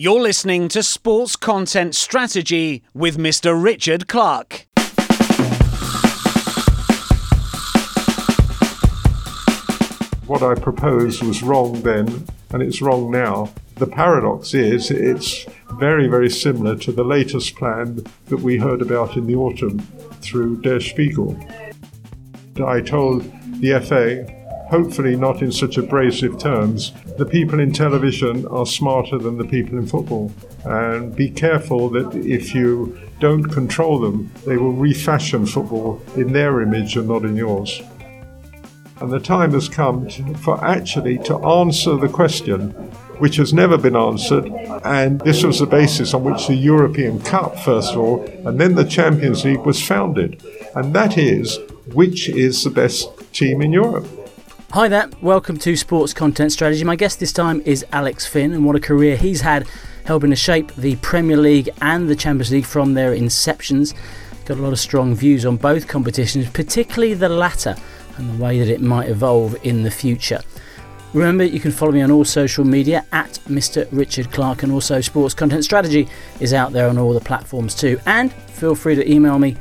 You're listening to Sports Content Strategy with Mr. Richard Clark. What I proposed was wrong then, and it's wrong now. The paradox is it's very, very similar to the latest plan that we heard about in the autumn through Der Spiegel. I told the FA hopefully not in such abrasive terms, the people in television are smarter than the people in football. And be careful that if you don't control them, they will refashion football in their image and not in yours. And the time has come to, for actually to answer the question which has never been answered. And this was the basis on which the European Cup, first of all, and then the Champions League was founded. And that is which is the best team in Europe? Hi there, welcome to Sports Content Strategy. My guest this time is Alex Fynn, and what a career he's had helping to shape the Premier League and the Champions League from their inceptions. Got a lot of strong views on both competitions, particularly the latter and the way that it might evolve in the future. Remember, you can follow me on all social media at Mr. Richard Clark, and also Sports Content Strategy is out there on all the platforms too. And feel free to email me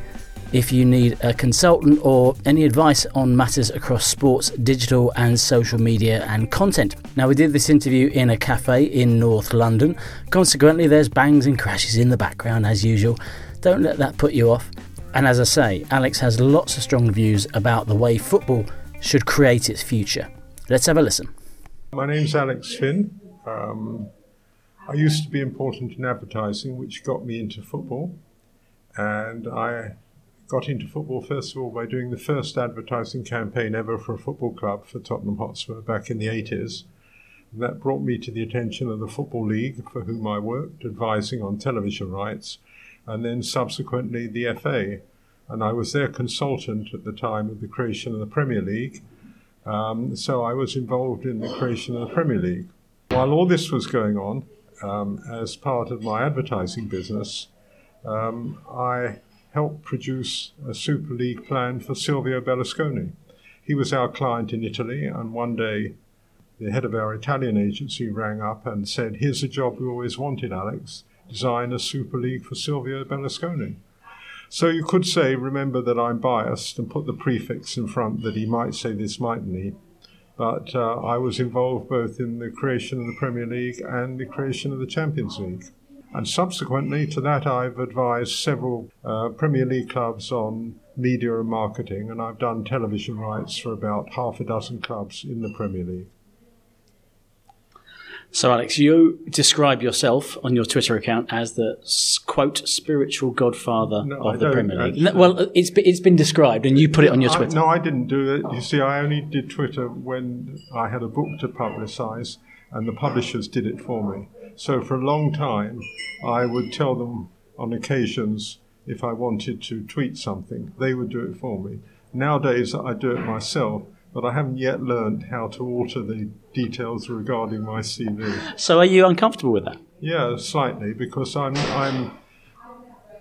if you need a consultant or any advice on matters across sports, digital, and social media and content. Now, we did this interview in a cafe in North London. Consequently, there's bangs and crashes in the background as usual. Don't let that put you off. And as I say, Alex has lots of strong views about the way football should create its future. Let's have a listen. My name's Alex Fynn. Um, I used to be important in advertising, which got me into football. And I got into football first of all by doing the first advertising campaign ever for a football club for Tottenham Hotspur back in the 80s. And that brought me to the attention of the Football League, for whom I worked, advising on television rights, and then subsequently the FA. And I was their consultant at the time of the creation of the Premier League. Um, so I was involved in the creation of the Premier League. While all this was going on, um, as part of my advertising business, um, I helped produce a Super League plan for Silvio Berlusconi. He was our client in Italy, and one day the head of our Italian agency rang up and said, Here's a job we always wanted, Alex design a Super League for Silvio Berlusconi. So you could say, remember that I'm biased and put the prefix in front that he might say this, mightn't he? But uh, I was involved both in the creation of the Premier League and the creation of the Champions League. And subsequently to that, I've advised several uh, Premier League clubs on media and marketing, and I've done television rights for about half a dozen clubs in the Premier League. So, Alex, you describe yourself on your Twitter account as the quote spiritual godfather no, of I the Premier League. No, well, it's it's been described, and you put it on your Twitter. I, no, I didn't do it. You see, I only did Twitter when I had a book to publicise, and the publishers did it for me. So for a long time, I would tell them on occasions if I wanted to tweet something, they would do it for me. Nowadays, I do it myself, but I haven't yet learned how to alter the details regarding my CV. So, are you uncomfortable with that? Yeah, slightly, because I'm, I'm,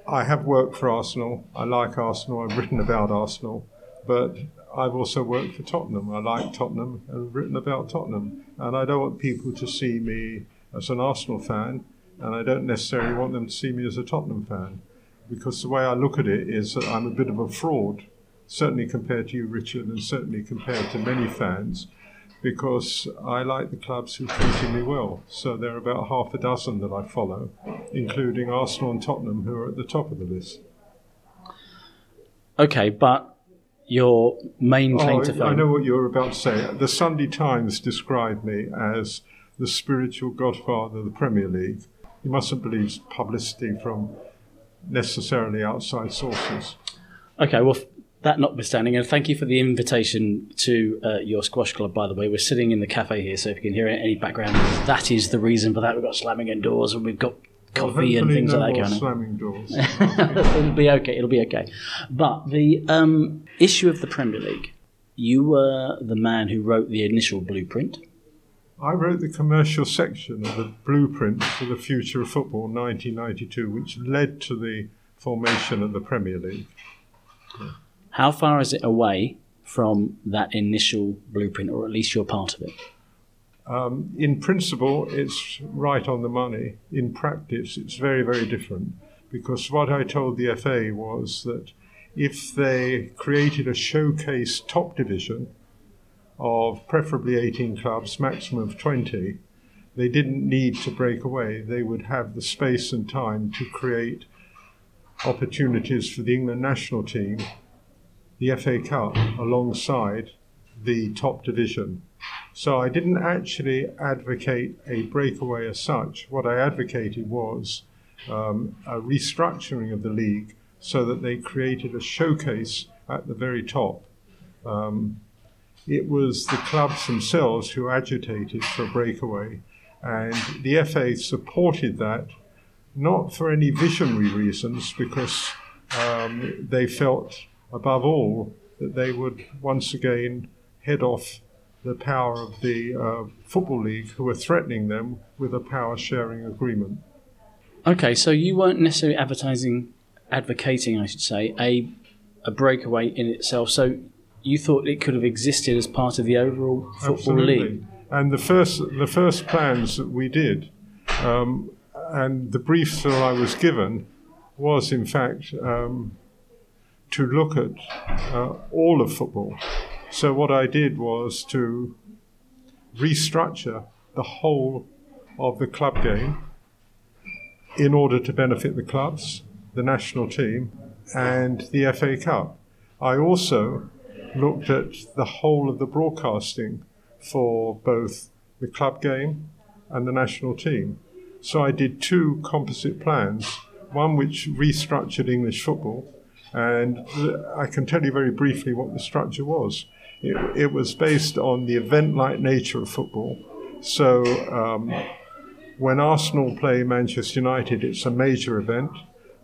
I have worked for Arsenal. I like Arsenal. I've written about Arsenal, but I've also worked for Tottenham. I like Tottenham and I've written about Tottenham, and I don't want people to see me as an Arsenal fan, and I don't necessarily want them to see me as a Tottenham fan, because the way I look at it is that I'm a bit of a fraud, certainly compared to you, Richard, and certainly compared to many fans, because I like the clubs who treat me well. So there are about half a dozen that I follow, including Arsenal and Tottenham, who are at the top of the list. Okay, but your main claim oh, to fame. I know what you're about to say. The Sunday Times described me as the spiritual godfather of the Premier League. You mustn't believe publicity from necessarily outside sources. Okay, well, that notwithstanding, and thank you for the invitation to uh, your squash club, by the way. We're sitting in the cafe here, so if you can hear any background, that is the reason for that. We've got slamming in doors and we've got coffee well, and things no like that going on. Slamming doors. it'll be okay. It'll be okay. But the um, issue of the Premier League, you were the man who wrote the initial blueprint. I wrote the commercial section of the blueprint for the future of football 1992, which led to the formation of the Premier League. Yeah. How far is it away from that initial blueprint, or at least your part of it? Um, in principle, it's right on the money. In practice, it's very, very different because what I told the FA was that if they created a showcase top division of preferably 18 clubs, maximum of 20, they didn't need to break away. They would have the space and time to create opportunities for the England national team, the FA Cup, alongside the top division. So I didn't actually advocate a breakaway as such. What I advocated was um, a restructuring of the league so that they created a showcase at the very top. Um, it was the clubs themselves who agitated for a breakaway, and the FA supported that not for any visionary reasons, because um, they felt, above all, that they would once again head off the power of the uh, Football League, who were threatening them with a power sharing agreement. Okay, so you weren't necessarily advertising, advocating, I should say, a a breakaway in itself. So you thought it could have existed as part of the overall football Absolutely. league. And the first the first plans that we did, um, and the brief that I was given, was in fact um, to look at uh, all of football. So what I did was to restructure the whole of the club game in order to benefit the clubs, the national team, and the FA Cup. I also looked at the whole of the broadcasting for both the club game and the national team. So I did two composite plans, one which restructured English football, and I can tell you very briefly what the structure was. It, it was based on the event like nature of football. So um, when Arsenal play Manchester United, it's a major event.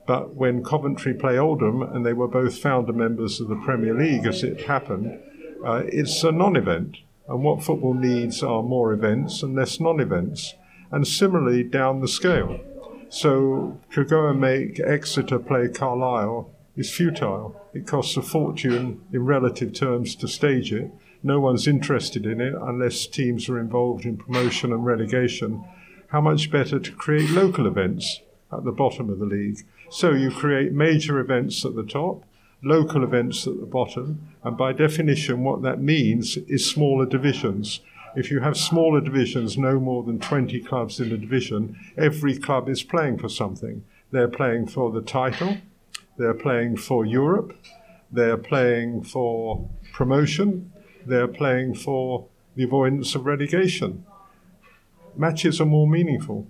But when Coventry play Oldham, and they were both founder members of the Premier League as it happened, uh, it's a non event. And what football needs are more events and less non events. And similarly, down the scale. So to go and make Exeter play Carlisle is futile. It costs a fortune in relative terms to stage it. No one's interested in it unless teams are involved in promotion and relegation. How much better to create local events at the bottom of the league? So you create major events at the top, local events at the bottom, and by definition, what that means is smaller divisions. If you have smaller divisions, no more than 20 clubs in a division, every club is playing for something. They're playing for the title, they're playing for Europe, they're playing for promotion, they're playing for the avoidance of relegation. Matches are more meaningful,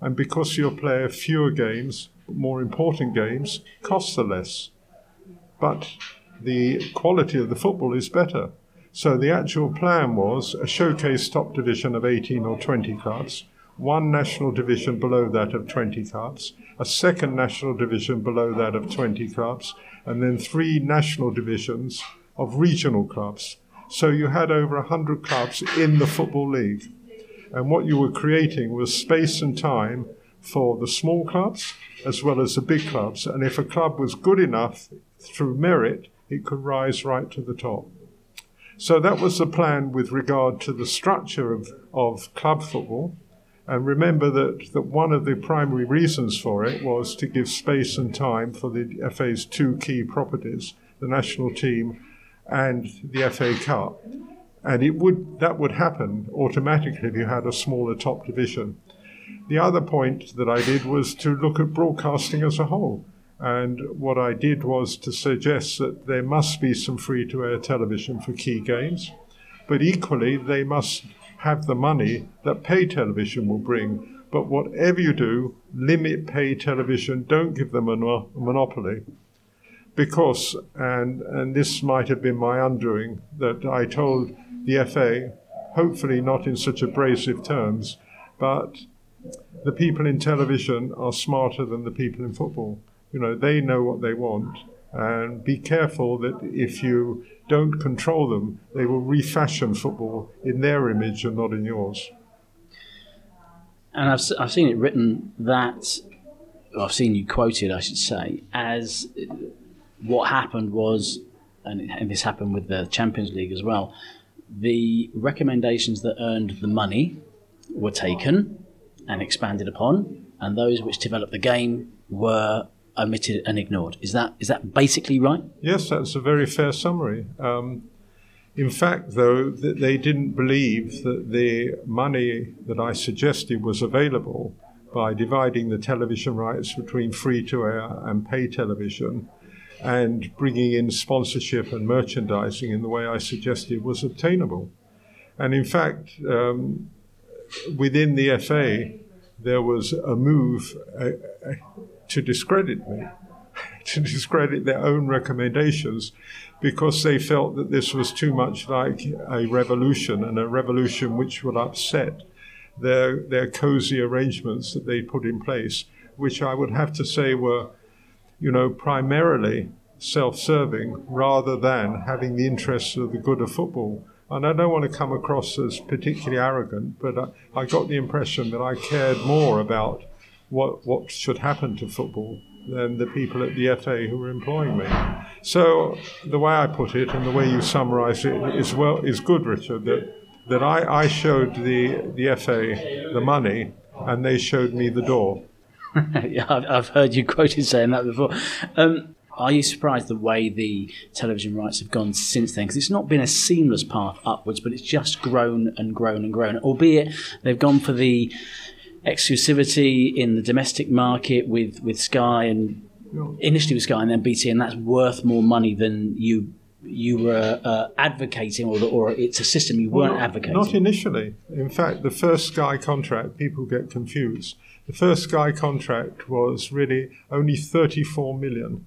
and because you play fewer games, more important games, costs are less. But the quality of the football is better. So the actual plan was a showcase top division of 18 or 20 clubs, one national division below that of 20 clubs, a second national division below that of 20 clubs, and then three national divisions of regional clubs. So you had over 100 clubs in the Football League. And what you were creating was space and time for the small clubs as well as the big clubs. And if a club was good enough through merit, it could rise right to the top. So that was the plan with regard to the structure of, of club football. And remember that, that one of the primary reasons for it was to give space and time for the FA's two key properties, the national team and the FA Cup. And it would that would happen automatically if you had a smaller top division. The other point that I did was to look at broadcasting as a whole. And what I did was to suggest that there must be some free to air television for key games, but equally, they must have the money that pay television will bring. But whatever you do, limit pay television, don't give them a monopoly. Because, and, and this might have been my undoing, that I told the FA, hopefully not in such abrasive terms, but the people in television are smarter than the people in football. You know, they know what they want. And be careful that if you don't control them, they will refashion football in their image and not in yours. And I've, I've seen it written that, I've seen you quoted, I should say, as what happened was, and, and this happened with the Champions League as well, the recommendations that earned the money were taken and expanded upon, and those which developed the game were omitted and ignored. Is that is that basically right? Yes, that's a very fair summary. Um, in fact, though, that they didn't believe that the money that I suggested was available by dividing the television rights between free to air and pay television and bringing in sponsorship and merchandising in the way I suggested was obtainable. And in fact, um, within the FA, there was a move uh, uh, to discredit me, to discredit their own recommendations, because they felt that this was too much like a revolution and a revolution which would upset their, their cozy arrangements that they put in place, which I would have to say were, you know, primarily self serving rather than having the interests of the good of football. And I don't want to come across as particularly arrogant, but I, I got the impression that I cared more about what, what should happen to football than the people at the FA who were employing me. So the way I put it and the way you summarise it is well is good, Richard. That that I, I showed the the FA the money and they showed me the door. yeah, I've, heard you quoted saying that before. Um, are you surprised the way the television rights have gone since then? Because it's not been a seamless path upwards, but it's just grown and grown and grown. Albeit they've gone for the exclusivity in the domestic market with, with Sky and initially with Sky and then BT, and that's worth more money than you you were uh, advocating, or, or it's a system you weren't well, advocating. Not initially. In fact, the first Sky contract, people get confused. The first Sky contract was really only 34 million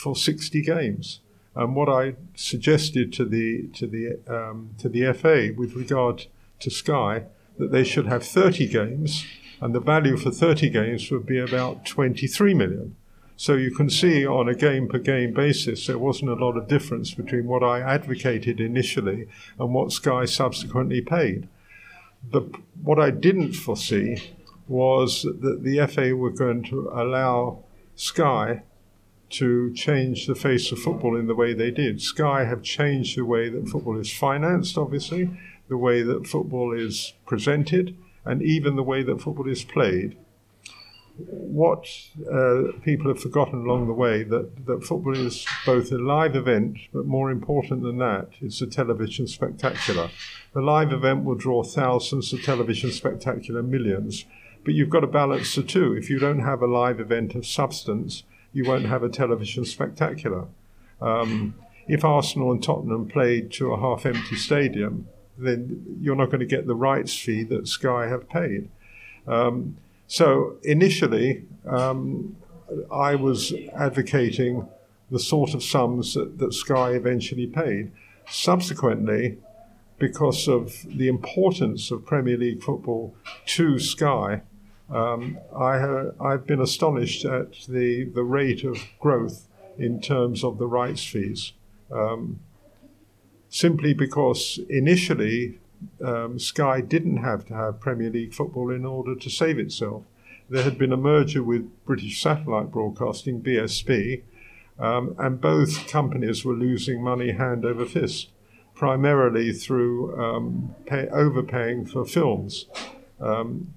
for 60 games. And what I suggested to the to the um, to the FA with regard to Sky that they should have 30 games, and the value for 30 games would be about 23 million. So you can see on a game per game basis, there wasn't a lot of difference between what I advocated initially and what Sky subsequently paid. The, what I didn't foresee was that the FA were going to allow Sky to change the face of football in the way they did. Sky have changed the way that football is financed, obviously, the way that football is presented, and even the way that football is played. What uh, people have forgotten along the way that, that football is both a live event, but more important than that, it's a television spectacular. The live event will draw thousands, the television spectacular millions. But you've got to balance the two. If you don't have a live event of substance, you won't have a television spectacular. Um, if Arsenal and Tottenham played to a half empty stadium, then you're not going to get the rights fee that Sky have paid. Um, so initially, um, I was advocating the sort of sums that, that Sky eventually paid. Subsequently, because of the importance of Premier League football to Sky, um, I have, I've been astonished at the, the rate of growth in terms of the rights fees. Um, simply because initially um, Sky didn't have to have Premier League football in order to save itself. There had been a merger with British Satellite Broadcasting, BSB, um, and both companies were losing money hand over fist, primarily through um, pay, overpaying for films. Um,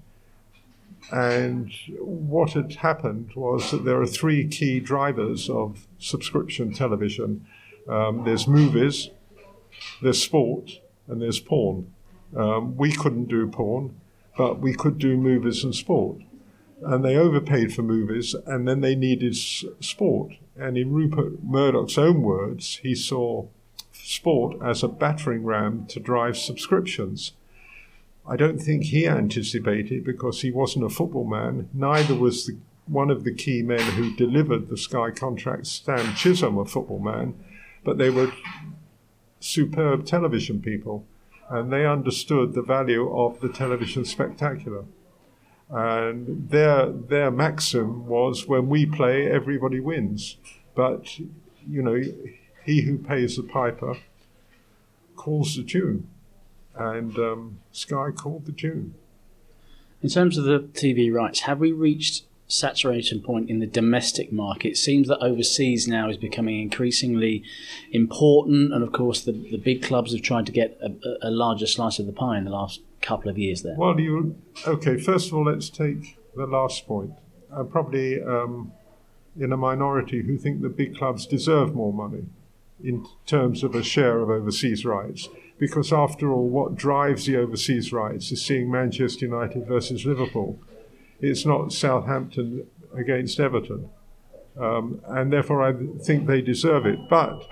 and what had happened was that there are three key drivers of subscription television um, there's movies, there's sport, and there's porn. Um, we couldn't do porn, but we could do movies and sport. And they overpaid for movies, and then they needed s- sport. And in Rupert Murdoch's own words, he saw sport as a battering ram to drive subscriptions. I don't think he anticipated because he wasn't a football man. Neither was the, one of the key men who delivered the Sky contract, Sam Chisholm, a football man, but they were superb television people and they understood the value of the television spectacular. And their, their maxim was when we play, everybody wins. But, you know, he who pays the piper calls the tune and um, Sky called the tune. In terms of the TV rights, have we reached saturation point in the domestic market? It seems that overseas now is becoming increasingly important, and of course, the, the big clubs have tried to get a, a larger slice of the pie in the last couple of years there? Well, you okay? First of all, let's take the last point. I'm probably um, in a minority who think the big clubs deserve more money in terms of a share of overseas rights. Because after all, what drives the overseas rights is seeing Manchester United versus Liverpool. It's not Southampton against Everton. Um, and therefore, I think they deserve it. But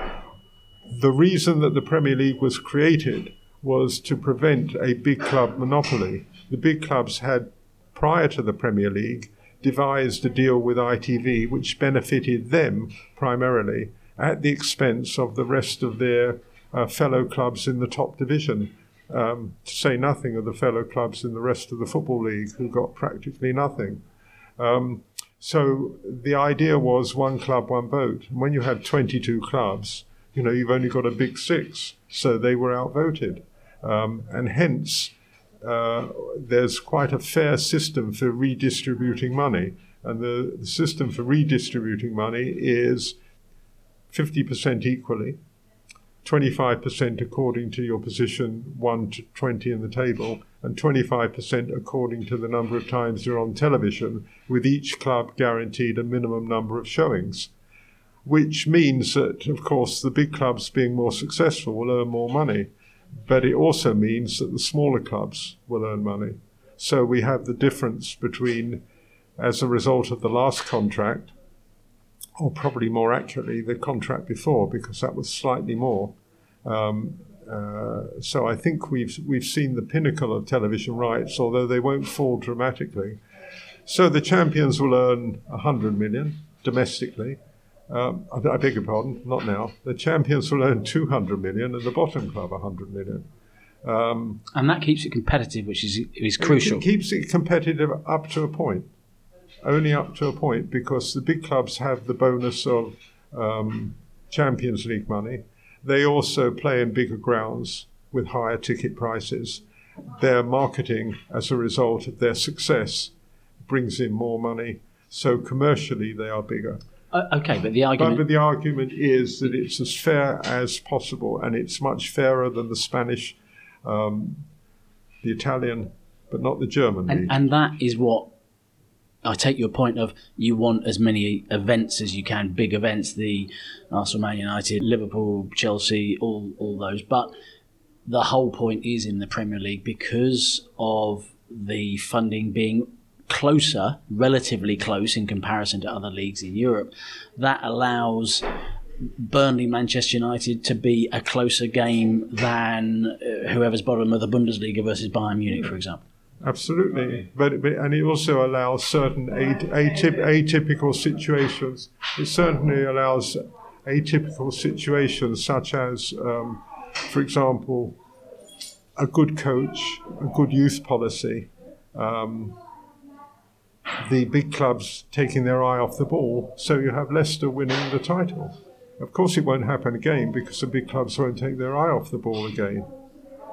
the reason that the Premier League was created was to prevent a big club monopoly. The big clubs had, prior to the Premier League, devised a deal with ITV which benefited them primarily at the expense of the rest of their uh, fellow clubs in the top division. Um, to say nothing of the fellow clubs in the rest of the Football League who got practically nothing. Um, so the idea was one club, one vote. And when you have 22 clubs, you know, you've only got a big six. So they were outvoted. Um, and hence, uh, there's quite a fair system for redistributing money. And the, the system for redistributing money is 50% equally, 25% according to your position 1 to 20 in the table, and 25% according to the number of times you're on television, with each club guaranteed a minimum number of showings. Which means that, of course, the big clubs being more successful will earn more money but it also means that the smaller clubs will earn money. So we have the difference between, as a result of the last contract, or probably more accurately, the contract before, because that was slightly more. Um, uh, so I think we've we've seen the pinnacle of television rights, although they won't fall dramatically. So the champions will earn 100 million domestically, um, I, I, beg your pardon, not now. The champions will earn 200 million and the bottom club 100 million. Um, and that keeps it competitive, which is, is crucial. It keeps it competitive up to a point. Only up to a point because the big clubs have the bonus of um, Champions League money. They also play in bigger grounds with higher ticket prices. Their marketing, as a result of their success, brings in more money. So commercially, they are bigger. Uh, okay, but the argument. But, but, the argument is that it's as fair as possible, and it's much fairer than the Spanish, um, the Italian, but not the German. And, and, that is what I take your point of you want as many events as you can, big events, the Arsenal, Man United, Liverpool, Chelsea, all all those. But the whole point is in the Premier League because of the funding being closer, relatively close in comparison to other leagues in Europe, that allows Burnley Manchester United to be a closer game than uh, whoever's bottom of the Bundesliga versus Bayern Munich, for example. Absolutely, but, but, and it also allows certain atyp, atypical situations. It certainly allows atypical situations, such as, um, for example, a good coach, a good youth policy, um, the big clubs taking their eye off the ball, so you have Leicester winning the title. Of course, it won't happen again because the big clubs won't take their eye off the ball again.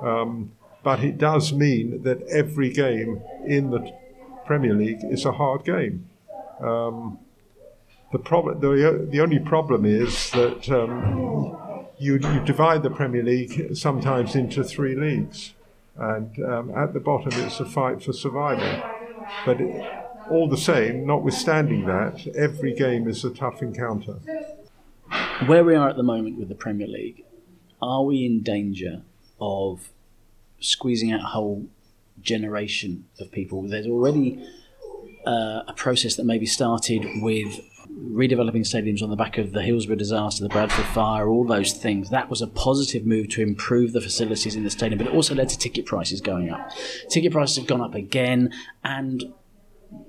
Um, but it does mean that every game in the Premier League is a hard game. Um, the the, the only problem is that um, you, you divide the Premier League sometimes into three leagues, and um, at the bottom it's a fight for survival. But it, all the same, notwithstanding that, every game is a tough encounter. Where we are at the moment with the Premier League, are we in danger of squeezing out a whole generation of people? There's already uh, a process that maybe started with redeveloping stadiums on the back of the Hillsborough disaster, the Bradford fire, all those things. That was a positive move to improve the facilities in the stadium, but it also led to ticket prices going up. Ticket prices have gone up again, and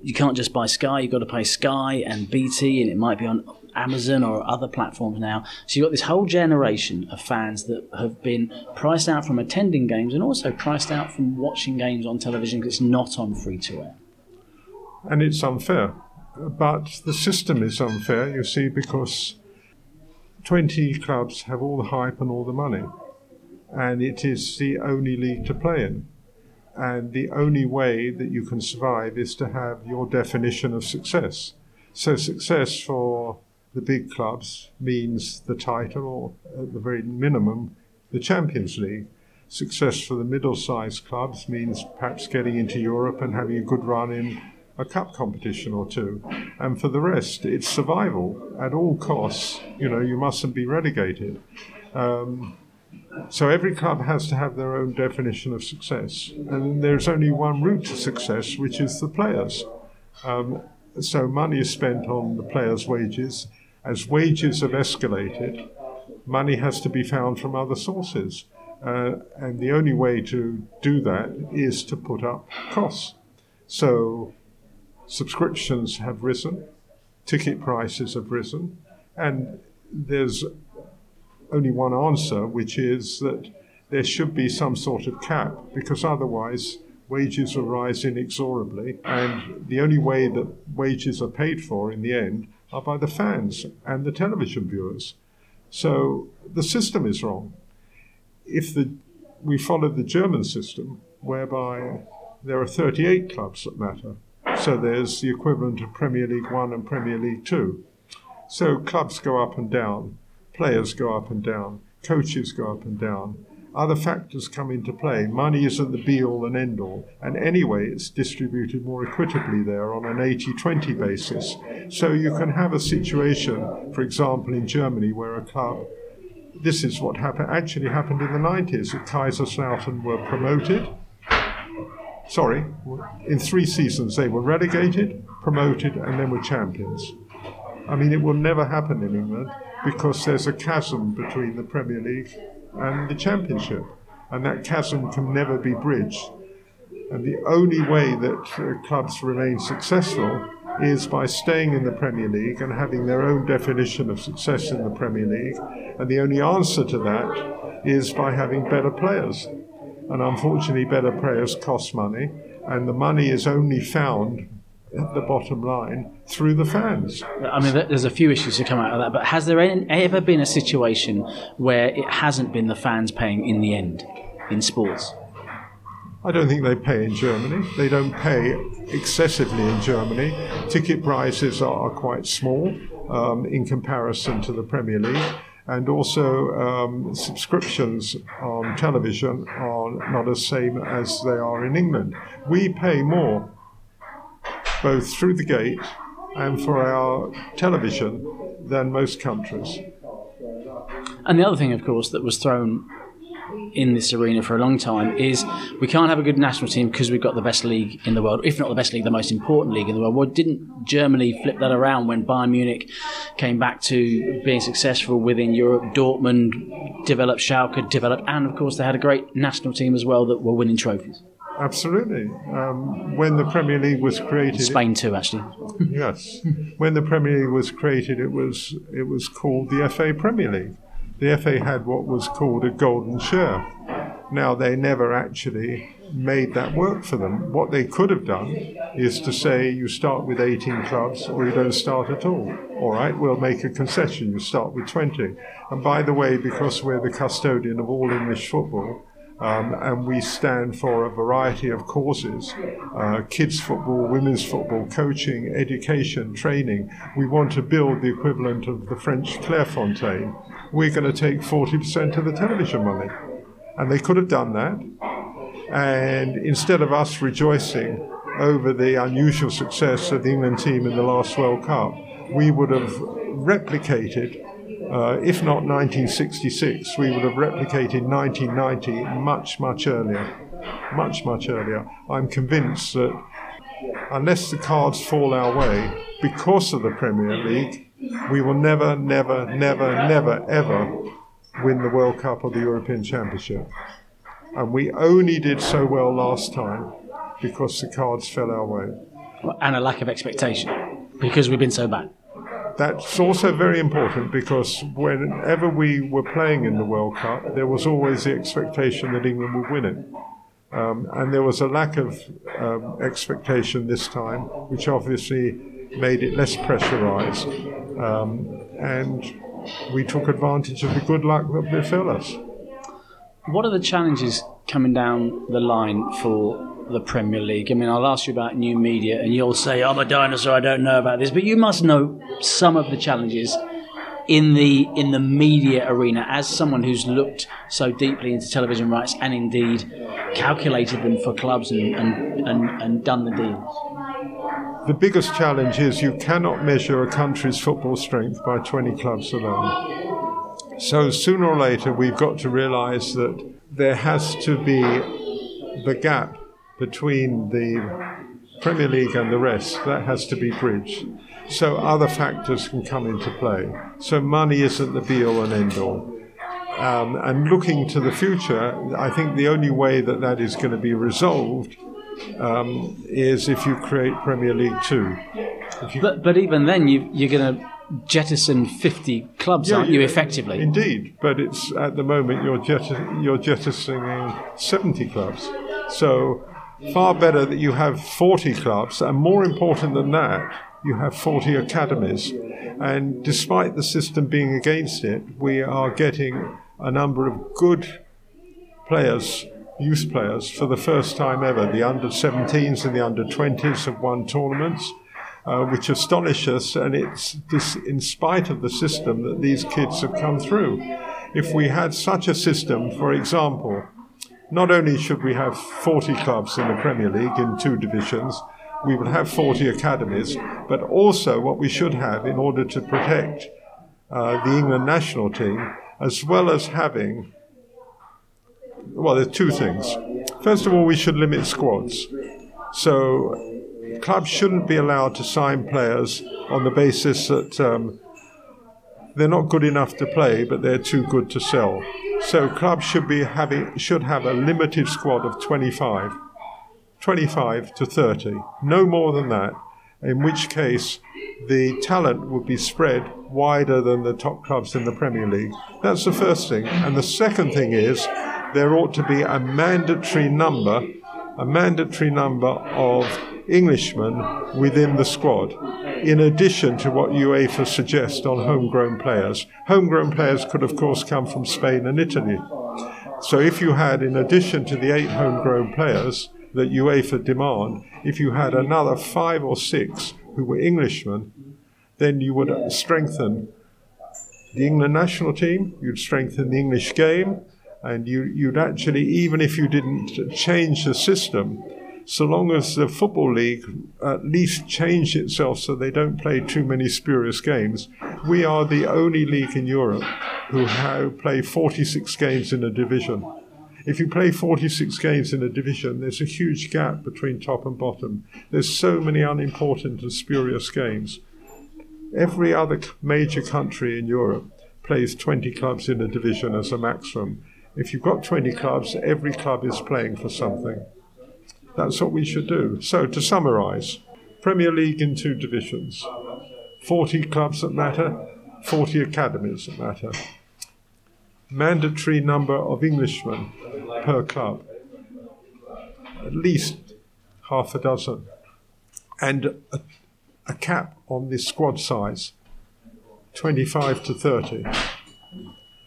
you can't just buy Sky, you've got to pay Sky and BT, and it might be on Amazon or other platforms now. So you've got this whole generation of fans that have been priced out from attending games and also priced out from watching games on television because it's not on free to air. And it's unfair. But the system is unfair, you see, because 20 clubs have all the hype and all the money. And it is the only league to play in. And the only way that you can survive is to have your definition of success. So, success for the big clubs means the title, or at the very minimum, the Champions League. Success for the middle sized clubs means perhaps getting into Europe and having a good run in a cup competition or two. And for the rest, it's survival at all costs. You know, you mustn't be relegated. Um, so every club has to have their own definition of success. And there's only one route to success, which is the players. Um, so money is spent on the players' wages. As wages have escalated, money has to be found from other sources. Uh, and the only way to do that is to put up costs. So subscriptions have risen, ticket prices have risen, and there's only one answer, which is that there should be some sort of cap, because otherwise wages will rise inexorably, and the only way that wages are paid for in the end are by the fans and the television viewers. So the system is wrong. If the, we follow the German system, whereby there are 38 clubs that matter, so there's the equivalent of Premier League One and Premier League Two. So clubs go up and down, players go up and down, coaches go up and down. Other factors come into play. Money isn't the be all and end all, and anyway, it's distributed more equitably there on an 80 20 basis. So you can have a situation, for example, in Germany, where a club this is what happened actually happened in the 90s. Kaiserslautern were promoted. Sorry, in three seasons they were relegated, promoted, and then were champions. I mean, it will never happen in England because there's a chasm between the Premier League and the Championship, and that chasm can never be bridged. And the only way that uh, clubs remain successful is by staying in the Premier League and having their own definition of success in the Premier League. And the only answer to that is by having better players. And unfortunately, better players cost money, and the money is only found the bottom line through the fans. I mean, there's a few issues to come out of that, but has there ever been a situation where it hasn't been the fans paying in the end in sports? I don't think they pay in Germany. They don't pay excessively in Germany. Ticket prices are quite small um, in comparison to the Premier League. And also, um, subscriptions on television are not the same as they are in England. We pay more, both through the gate and for our television, than most countries. And the other thing, of course, that was thrown in this arena for a long time is we can't have a good national team because we've got the best league in the world, if not the best league, the most important league in the world. Well, didn't Germany flip that around when Bayern Munich came back to being successful within Europe? Dortmund developed, Schalke developed, and of course they had a great national team as well that were winning trophies. Absolutely. Um, when the Premier League was created, Spain too, actually. yes, when the Premier League was created, it was it was called the FA Premier League the FA had what was called a golden share. Now, they never actually made that work for them. What they could have done is to say you start with 18 clubs or you don't start at all. All right, we'll make a concession, you start with 20. And by the way, because we're the custodian of all English football, um, and we stand for a variety of causes uh, kids' football, women's football, coaching, education, training. We want to build the equivalent of the French Clairefontaine. We're going to take 40% of the television money. And they could have done that. And instead of us rejoicing over the unusual success of the England team in the last World Cup, we would have replicated uh, if not 1966, we would have replicated 1990 much, much earlier. Much, much earlier. I'm convinced that unless the cards fall our way because of the Premier League, we will never, never, never, never, ever win the World Cup or the European Championship. And we only did so well last time because the cards fell our way. And a lack of expectation because we've been so bad that's also very important because whenever we were playing in the World Cup, there was always the expectation that England would win it. Um, and there was a lack of um, expectation this time, which obviously made it less pressurized. Um, and we took advantage of the good luck that befell us. What are the challenges coming down the line for the Premier League? I mean, I'll ask you about new media, and you'll say, I'm a dinosaur, I don't know about this, but you must know some of the challenges in the in the media arena as someone who's looked so deeply into television rights and indeed calculated them for clubs and, and, and, and done the deals? The biggest challenge is you cannot measure a country's football strength by 20 clubs alone. So sooner or later, we've got to realise that there has to be the gap between the Premier League and the rest. That has to be bridged so other factors can come into play. So money isn't the be all and end all. Um, and looking to the future, I think the only way that that is going to be resolved um, is if you create Premier League Two. but, but even then, you, you're going to jettison 50 clubs, yeah, aren't you, effectively? Indeed, but it's at the moment you're, jet- you're jettisoning 70 clubs. So far better that you have 40 clubs, and more important than that, you have 40 academies. And despite the system being against it, we are getting a number of good players, youth players, for the first time ever. The under 17s and the under 20s have won tournaments. Uh, which astonish us, and it's this, in spite of the system that these kids have come through. If we had such a system, for example, not only should we have 40 clubs in the Premier League in two divisions, we would have 40 academies, but also what we should have in order to protect uh, the England national team, as well as having, well, there's two things. First of all, we should limit squads. So clubs shouldn't be allowed to sign players on the basis that um, they're not good enough to play, but they're too good to sell. So clubs should be having should have a limited squad of 25 25 to 30, no more than that, in which case the talent would be spread wider than the top clubs in the Premier League. That's the first thing. And the second thing is there ought to be a mandatory number, a mandatory number of Englishmen within the squad, in addition to what UEFA suggests on homegrown players. Homegrown players could, of course, come from Spain and Italy. So if you had, in addition to the eight homegrown players, that UEFA demand, if you had another five or six who were Englishmen, then you would strengthen the England national team, you'd strengthen the English game, and you, you'd actually, even if you didn't change the system, so long as the Football League at least changed itself so they don't play too many spurious games, we are the only league in Europe who have, play 46 games in a division. If you play 46 games in a division, there's a huge gap between top and bottom. There's so many unimportant and spurious games. Every other major country in Europe plays 20 clubs in a division as a maximum. If you've got 20 clubs, every club is playing for something. That's what we should do. So, to summarise Premier League in two divisions, 40 clubs that matter, 40 academies that matter mandatory number of Englishmen per club, at least half a dozen, and a, a cap on the squad size, 25 to 30.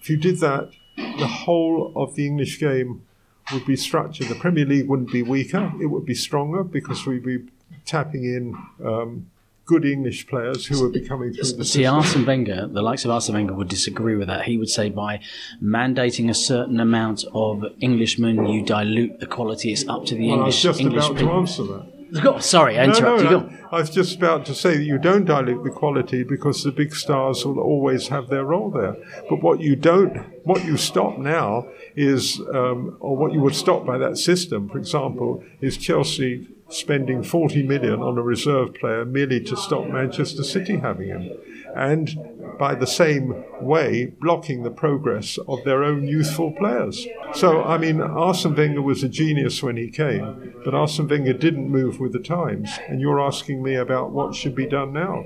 If you did that, the whole of the English game would be structured. The Premier League wouldn't be weaker, it would be stronger because we'd be tapping in um, good English players who are becoming through the See, Arsene Wenger, the likes of Arsene Wenger would disagree with that. He would say by mandating a certain amount of Englishmen, you dilute the quality. It's up to the well, English. I was just English about people. to answer that. Sorry, I interrupted no, no, you. I was just about to say that you don't dilute the quality because the big stars will always have their role there. But what you don't, what you stop now is, um, or what you would stop by that system, for example, is Chelsea spending 40 million on a reserve player merely to stop Manchester City having him. And by the same way, blocking the progress of their own youthful players. So, I mean, Arsene Wenger was a genius when he came, but Arsene Wenger didn't move with the times. And you're asking me about what should be done now.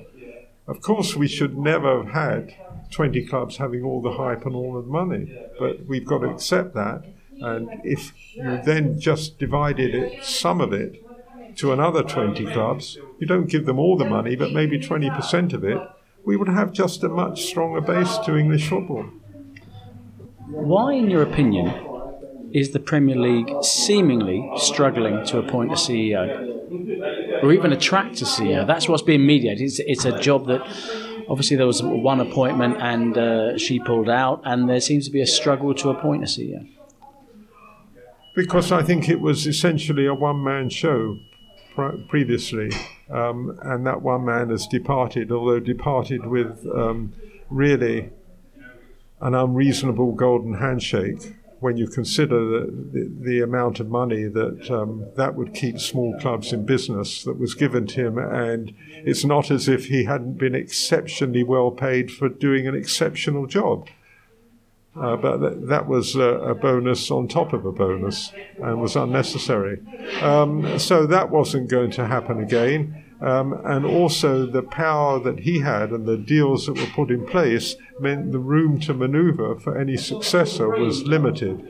Of course, we should never have had 20 clubs having all the hype and all the money, but we've got to accept that. And if you then just divided it, some of it, to another 20 clubs, you don't give them all the money, but maybe 20% of it, we would have just a much stronger base to English football. Why, in your opinion, is the Premier League seemingly struggling to appoint a CEO or even attract a CEO? That's what's being mediated. It's, it's a job that Obviously, there was one appointment and uh, she pulled out, and there seems to be a struggle to appoint a CEO. Because I think it was essentially a one man show previously, um, and that one man has departed, although departed with um, really an unreasonable golden handshake when you consider the, the, the amount of money that um, that would keep small clubs in business that was given to him. And it's not as if he hadn't been exceptionally well paid for doing an exceptional job. Uh, but th- that was a, a, bonus on top of a bonus and was unnecessary. Um, so that wasn't going to happen again. Um, and also, the power that he had and the deals that were put in place meant the room to maneuver for any successor was limited.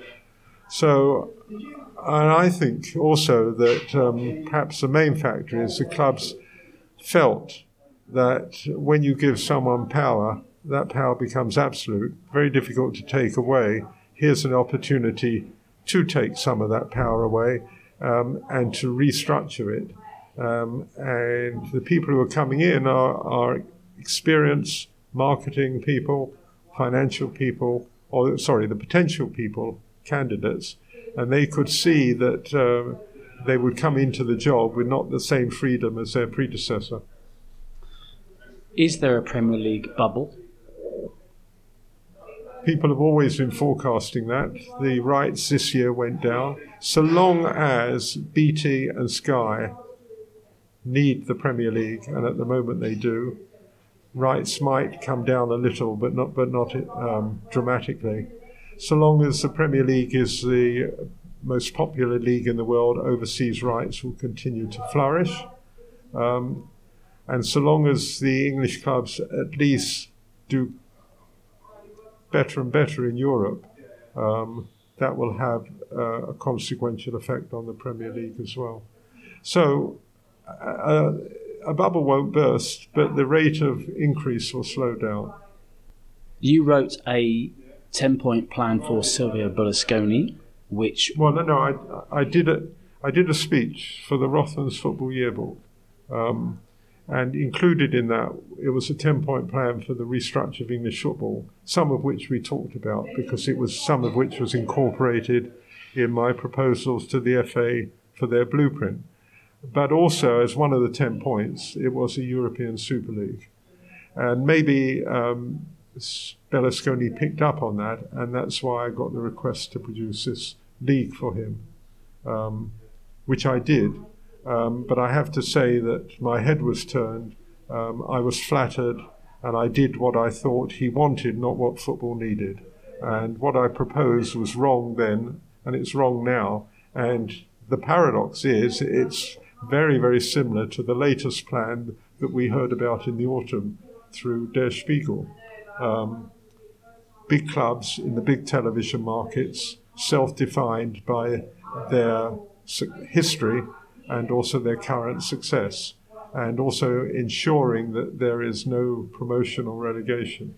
So, and I think also that um, perhaps the main factor is the clubs felt that when you give someone power, that power becomes absolute, very difficult to take away. Here's an opportunity to take some of that power away um, and to restructure it. Um, and the people who are coming in are, are experienced marketing people, financial people, or sorry, the potential people, candidates, and they could see that uh, they would come into the job with not the same freedom as their predecessor. Is there a Premier League bubble? People have always been forecasting that. The rights this year went down. So long as BT and Sky need the Premier League, and at the moment they do. Rights might come down a little, but not but not um, dramatically. So long as the Premier League is the most popular league in the world, overseas rights will continue to flourish. Um, and so long as the English clubs at least do better and better in Europe, um, that will have uh, a consequential effect on the Premier League as well. So a, a bubble won't burst, but the rate of increase will slow down. You wrote a 10 point plan for Silvio Berlusconi, which. Well, no, no, I, I, did, a, I did a speech for the Rothmans Football Yearbook. Um, and included in that, it was a 10 point plan for the restructure of English football, some of which we talked about because it was some of which was incorporated in my proposals to the FA for their blueprint. But also, as one of the 10 points, it was a European Super League. And maybe um, Berlusconi picked up on that, and that's why I got the request to produce this league for him, um, which I did. Um, but I have to say that my head was turned. Um, I was flattered, and I did what I thought he wanted, not what football needed. And what I proposed was wrong then, and it's wrong now. And the paradox is it's very, very similar to the latest plan that we heard about in the autumn through Der Spiegel. Um, big clubs in the big television markets, self defined by their history and also their current success, and also ensuring that there is no promotion or relegation.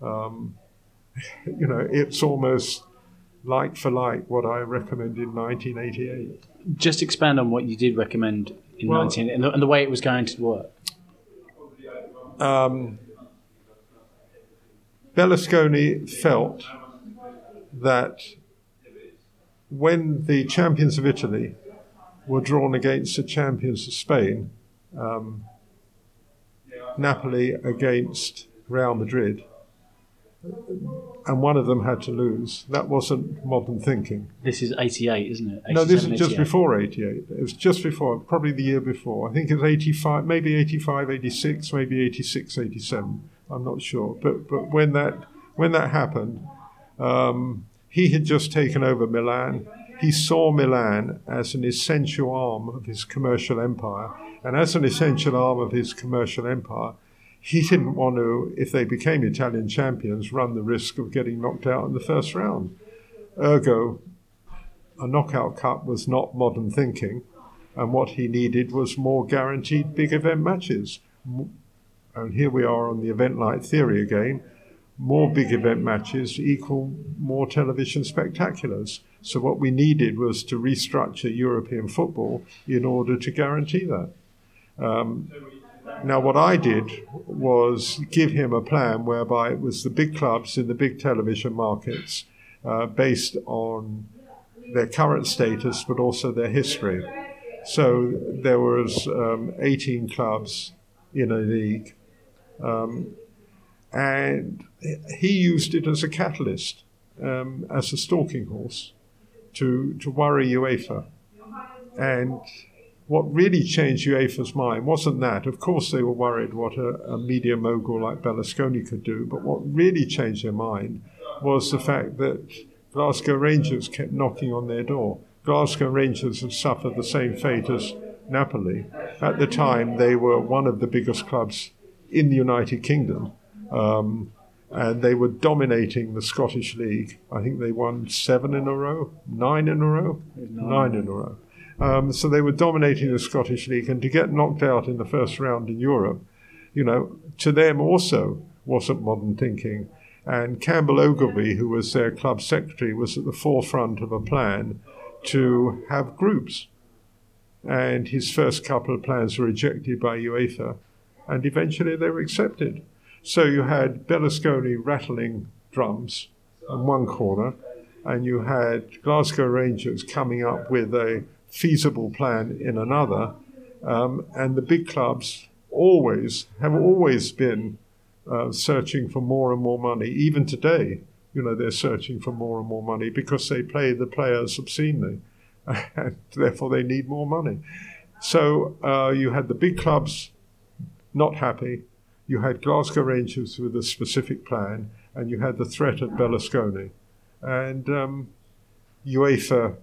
Um, you know, it's almost like for like what I recommended in 1988 just expand on what you did recommend in well, 19 and the, and the, way it was going to work. Um, Berlusconi felt that when the champions of Italy were drawn against the champions of Spain, um, Napoli against Real Madrid, and one of them had to lose. That wasn't modern thinking. This is 88, isn't it? No, this is just before 88. It was just before, probably the year before. I think it was 85, maybe 85, 86, maybe 86, 87. I'm not sure. But, but when, that, when that happened, um, he had just taken over Milan. He saw Milan as an essential arm of his commercial empire. And as an essential arm of his commercial empire, he didn't want to, if they became Italian champions, run the risk of getting knocked out in the first round. Ergo, a knockout cup was not modern thinking, and what he needed was more guaranteed big event matches. And here we are on the event light theory again. More big event matches equal more television spectaculars. So, what we needed was to restructure European football in order to guarantee that. Um, Now, what I did was give him a plan whereby it was the big clubs in the big television markets uh, based on their current status but also their history. So there was um, 18 clubs in a league, um, and he used it as a catalyst, um, as a stalking horse, to to worry UEFA. And what really changed UEFA's mind wasn't that. Of course, they were worried what a, a media mogul like Berlusconi could do, but what really changed their mind was the fact that Glasgow Rangers kept knocking on their door. Glasgow Rangers had suffered the same fate as Napoli. At the time, they were one of the biggest clubs in the United Kingdom. Um, and they were dominating the Scottish League. I think they won seven in a row, nine in a row, nine, nine in a row. Um, so they were dominating the Scottish League, and to get knocked out in the first round in Europe, you know, to them also wasn't modern thinking. And Campbell Ogilvie, who was their club secretary, was at the forefront of a plan to have groups. And his first couple of plans were rejected by UEFA, and eventually they were accepted. So you had Berlusconi rattling drums in one corner, and you had Glasgow Rangers coming up with a feasible plan in another, um, and the big clubs always have always been uh, searching for more and more money. Even today, you know, they're searching for more and more money because they play the players obscenely, and therefore they need more money. So uh, you had the big clubs not happy. You had Glasgow Rangers with a specific plan, and you had the threat of Berlusconi. And um, UEFA,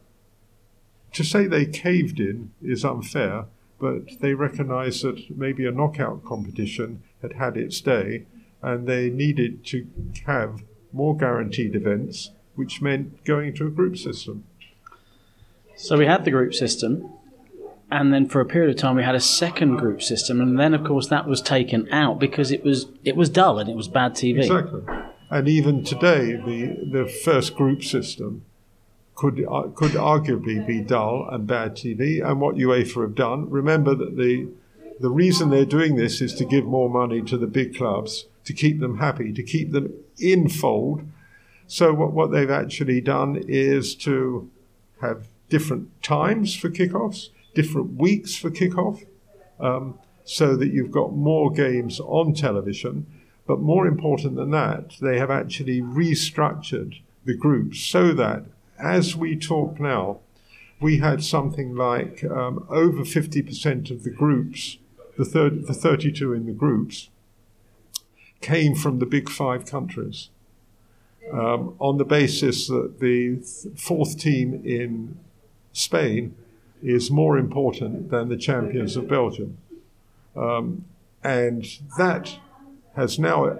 to say they caved in is unfair, but they recognised that maybe a knockout competition had had its day, and they needed to have more guaranteed events, which meant going to a group system. So we had the group system, and then for a period of time we had a second group system, and then of course that was taken out because it was it was dull and it was bad TV. Exactly. And even today, the the first group system could uh, could arguably be dull and bad TV. And what UEFA have done, remember that the the reason they're doing this is to give more money to the big clubs, to keep them happy, to keep them in fold. So what, what they've actually done is to have different times for kickoffs, different weeks for kickoff, um, so that you've got more games on television. But more important than that, they have actually restructured the groups so that as we talk now, we had something like um, over 50% of the groups the, third, the 32 in the groups, came from the big five countries um, on the basis that the th- fourth team in Spain is more important than the champions of Belgium. Um, and that has now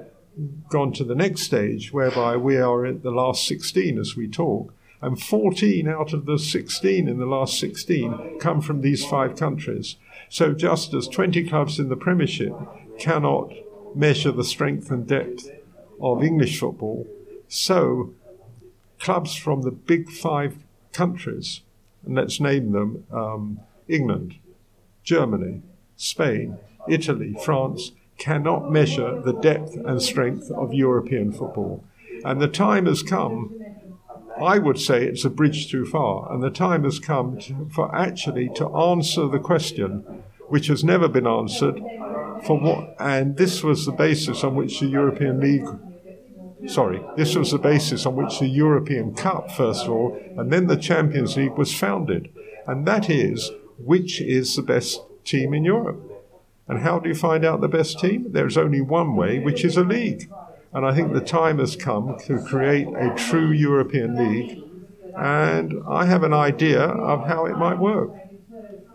gone to the next stage whereby we are at the last 16 as we talk. And 14 out of the 16 in the last 16 come from these five countries. So, just as 20 clubs in the Premiership cannot measure the strength and depth of English football, so clubs from the big five countries, and let's name them um, England, Germany, Spain, Italy, France, cannot measure the depth and strength of European football. And the time has come I would say it's a bridge too far, and the time has come to, for actually to answer the question, which has never been answered, for what. And this was the basis on which the European League. Sorry, this was the basis on which the European Cup, first of all, and then the Champions League was founded. And that is which is the best team in Europe. And how do you find out the best team? There's only one way, which is a league. And I think the time has come to create a true European League. And I have an idea of how it might work.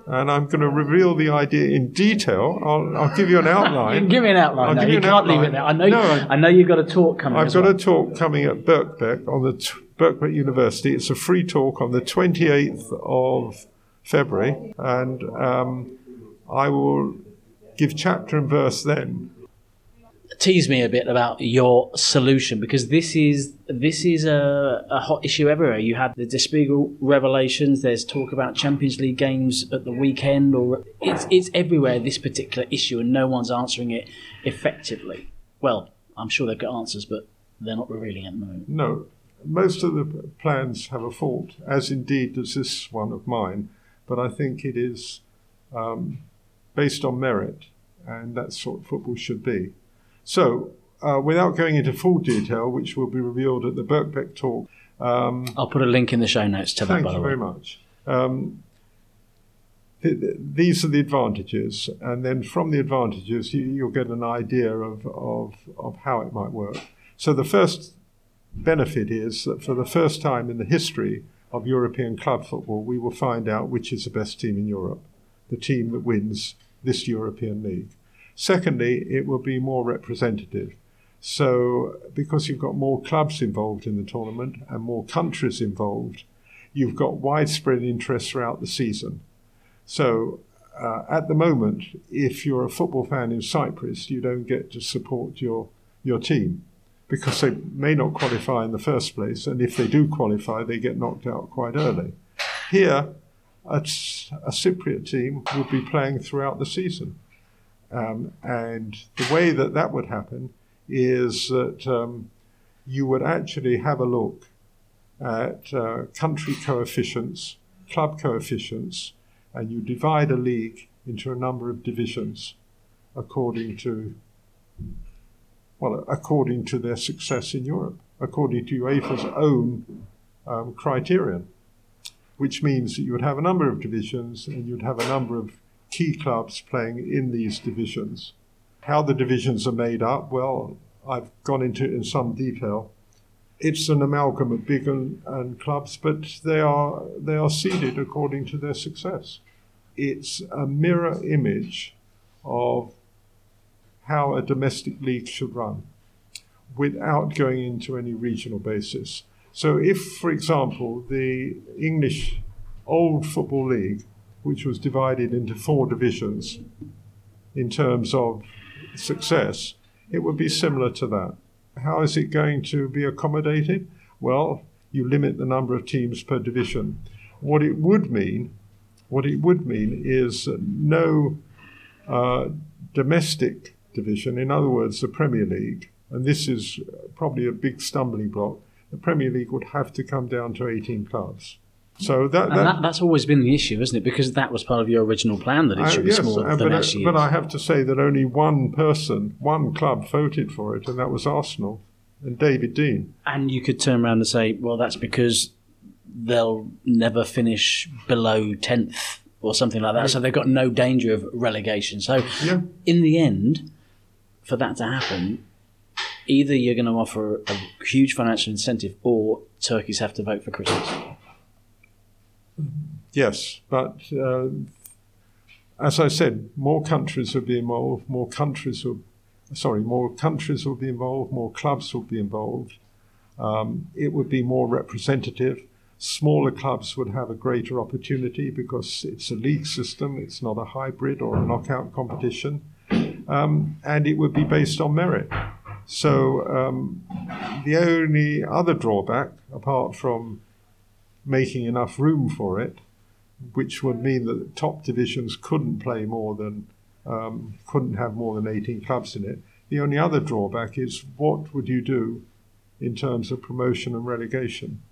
And I'm going to reveal the idea in detail. I'll, I'll give you an outline. you give me an outline. I'll no, give you, you can't outline. leave it there. I know, no, I know you've got a talk coming. I've got well. a talk coming at Birkbeck on the t- Birkbeck University. It's a free talk on the 28th of February, and um, I will give chapter and verse then tease me a bit about your solution because this is this is a, a hot issue everywhere. You had the Der Spiegel revelations. There's talk about Champions League games at the weekend, or it's it's everywhere. This particular issue, and no one's answering it effectively. Well, I'm sure they've got answers, but they're not revealing at the moment. No, most of the plans have a fault, as indeed does this one of mine. But I think it is um, based on merit, and that's what football should be. So, uh, without going into full detail, which will be revealed at the Birkbeck talk. Um, I'll put a link in the show notes to that. thank By you the way. very much. Um, th- th- these are the advantages, and then from the advantages, you, you'll get an idea of, of, of how it might work. So, the first benefit is that for the first time in the history of European club football, we will find out which is the best team in Europe, the team that wins this European League. Secondly, it will be more representative. So, because you've got more clubs involved in the tournament and more countries involved, you've got widespread interest throughout the season. So, uh, at the moment, if you're a football fan in Cyprus, you don't get to support your, your team because they may not qualify in the first place, and if they do qualify, they get knocked out quite early. Here, a, a Cypriot team would be playing throughout the season. Um, and the way that that would happen is that um, you would actually have a look at uh, country coefficients, club coefficients, and you divide a league into a number of divisions according to well, according to their success in Europe, according to UEFA's own um, criterion, which means that you would have a number of divisions and you'd have a number of key clubs playing in these divisions. How the divisions are made up, well, I've gone into it in some detail. It's an amalgam of big and, and clubs, but they are they are seeded according to their success. It's a mirror image of how a domestic league should run without going into any regional basis. So, if, for example, the English old football league, which was divided into four divisions in terms of success, it would be similar to that. How is it going to be accommodated? Well, you limit the number of teams per division. What it would mean, what it would mean is no uh, domestic division, in other words, the Premier League, and this is probably a big stumbling block, the Premier League would have to come down to 18 clubs. So that, And that, that's always been the issue, isn't it? Because that was part of your original plan that it uh, should be yes, smaller uh, than but, actually but. I have to say that only one person, one club voted for it, and that was Arsenal and David Dein. And you could turn around and say, well, that's because they'll never finish below 10th or something like that. So they've got no danger of relegation. So Yeah. in the end, for that to happen, either you're going to offer a huge financial incentive or turkeys have to vote for Christmas. Yes, but uh, as I said, more countries will be involved. More countries will, sorry, more countries will be involved. More clubs will be involved. Um, it would be more representative. Smaller clubs would have a greater opportunity because it's a league system. It's not a hybrid or a knockout competition, um, and it would be based on merit. So um, the only other drawback, apart from making enough room for it, which would mean that the top divisions couldn't play more than um, couldn't have more than 18 clubs in it. The only other drawback is what would you do in terms of promotion and relegation?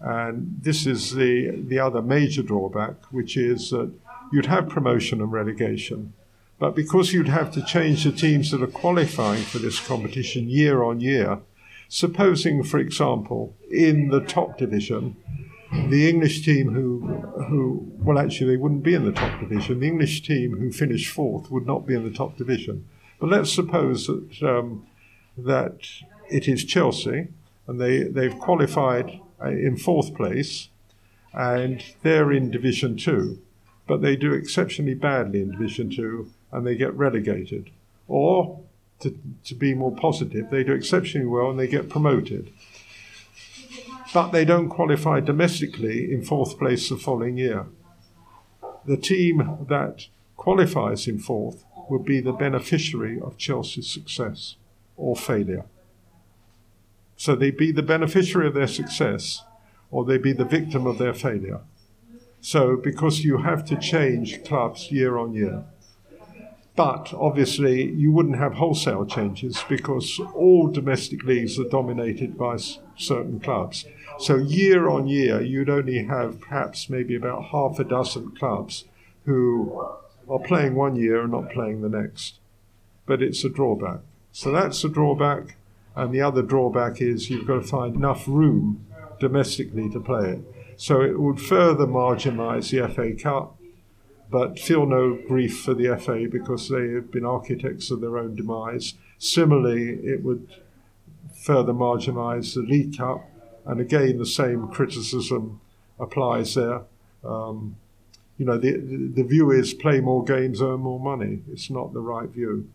And this is the the other major drawback, which is that you'd have promotion and relegation, but because you'd have to change the teams that are qualifying for this competition year on year, supposing, for example, in the top division, the English team who, who, well, actually, they wouldn't be in the top division. The English team who finished fourth would not be in the top division. But let's suppose that um, that it is Chelsea, and they they've qualified uh, in fourth place, and they're in Division Two, but they do exceptionally badly in Division Two, and they get relegated. Or, to, to be more positive, they do exceptionally well and they get promoted but they don't qualify domestically in fourth place the following year. The team that qualifies in fourth would be the beneficiary of Chelsea's success. or failure. So they'd be the beneficiary of their success or they'd be the victim of their failure. So, because you have to change clubs year on year. But obviously, you wouldn't have wholesale changes because all domestic leagues are dominated by certain clubs. So, year on year, you'd only have perhaps maybe about half a dozen clubs who are playing one year and not playing the next. But it's a drawback. So, that's a drawback. And the other drawback is you've got to find enough room domestically to play it. So it would further marginalise the FA Cup, but feel no grief for the FA because they have been architects of their own demise. Similarly, it would further marginalise the League Cup, and again, the same criticism applies there. Um, you know, the, the view is play more games, earn more money. It's not the right view.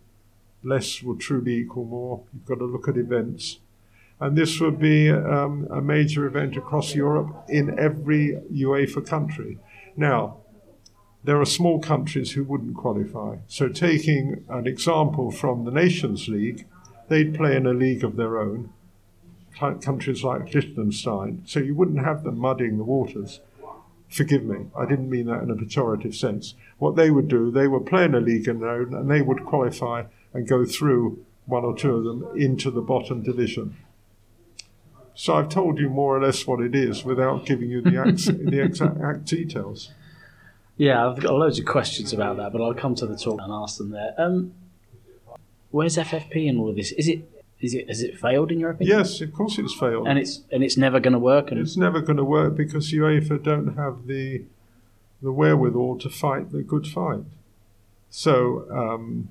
Less will truly equal more. You've got to look at events and this would be um, a major event across Europe in every UEFA country. Now, there are small countries who wouldn't qualify. So, taking an example from the Nations League, they'd play in a league of their own, countries like Liechtenstein. So, you wouldn't have them muddying the waters. Forgive me, I didn't mean that in a pejorative sense. What they would do, they would play in a league of their own and they would qualify and go through one or two of them into the bottom division. So I've told you more or less what it is without giving you the, the exact details. Yeah, I've got loads of questions about that, but I'll come to the talk and ask them there. Um, where's FFP in all of this? Is it is it has it failed in your opinion? Yes, of course it's failed, and it's and it's never going to work. And it's never going to work because UEFA don't have the the wherewithal to fight the good fight. So um,